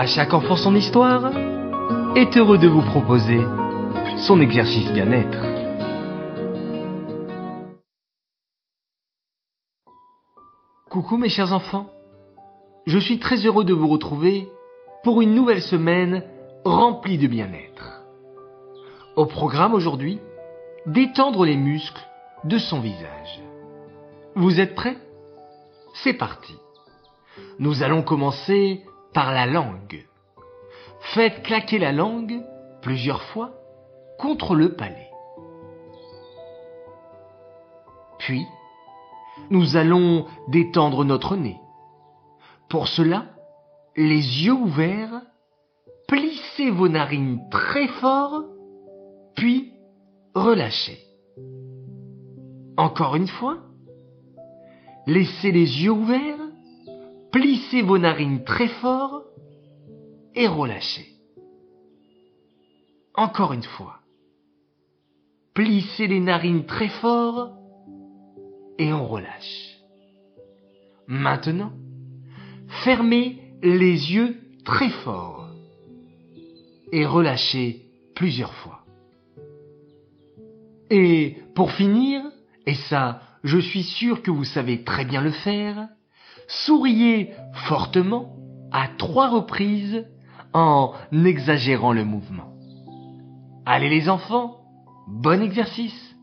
À chaque enfant son histoire est heureux de vous proposer son exercice bien-être. Coucou mes chers enfants, je suis très heureux de vous retrouver pour une nouvelle semaine remplie de bien-être. Au programme aujourd'hui, détendre les muscles de son visage. Vous êtes prêts? C'est parti. Nous allons commencer la langue. Faites claquer la langue plusieurs fois contre le palais. Puis, nous allons détendre notre nez. Pour cela, les yeux ouverts, plissez vos narines très fort, puis relâchez. Encore une fois, laissez les yeux ouverts, plissez vos narines très fort et relâchez. Encore une fois, plissez les narines très fort et on relâche. Maintenant, fermez les yeux très fort et relâchez plusieurs fois. Et pour finir, et ça, je suis sûr que vous savez très bien le faire, souriez fortement à trois reprises en exagérant le mouvement. Allez les enfants, bon exercice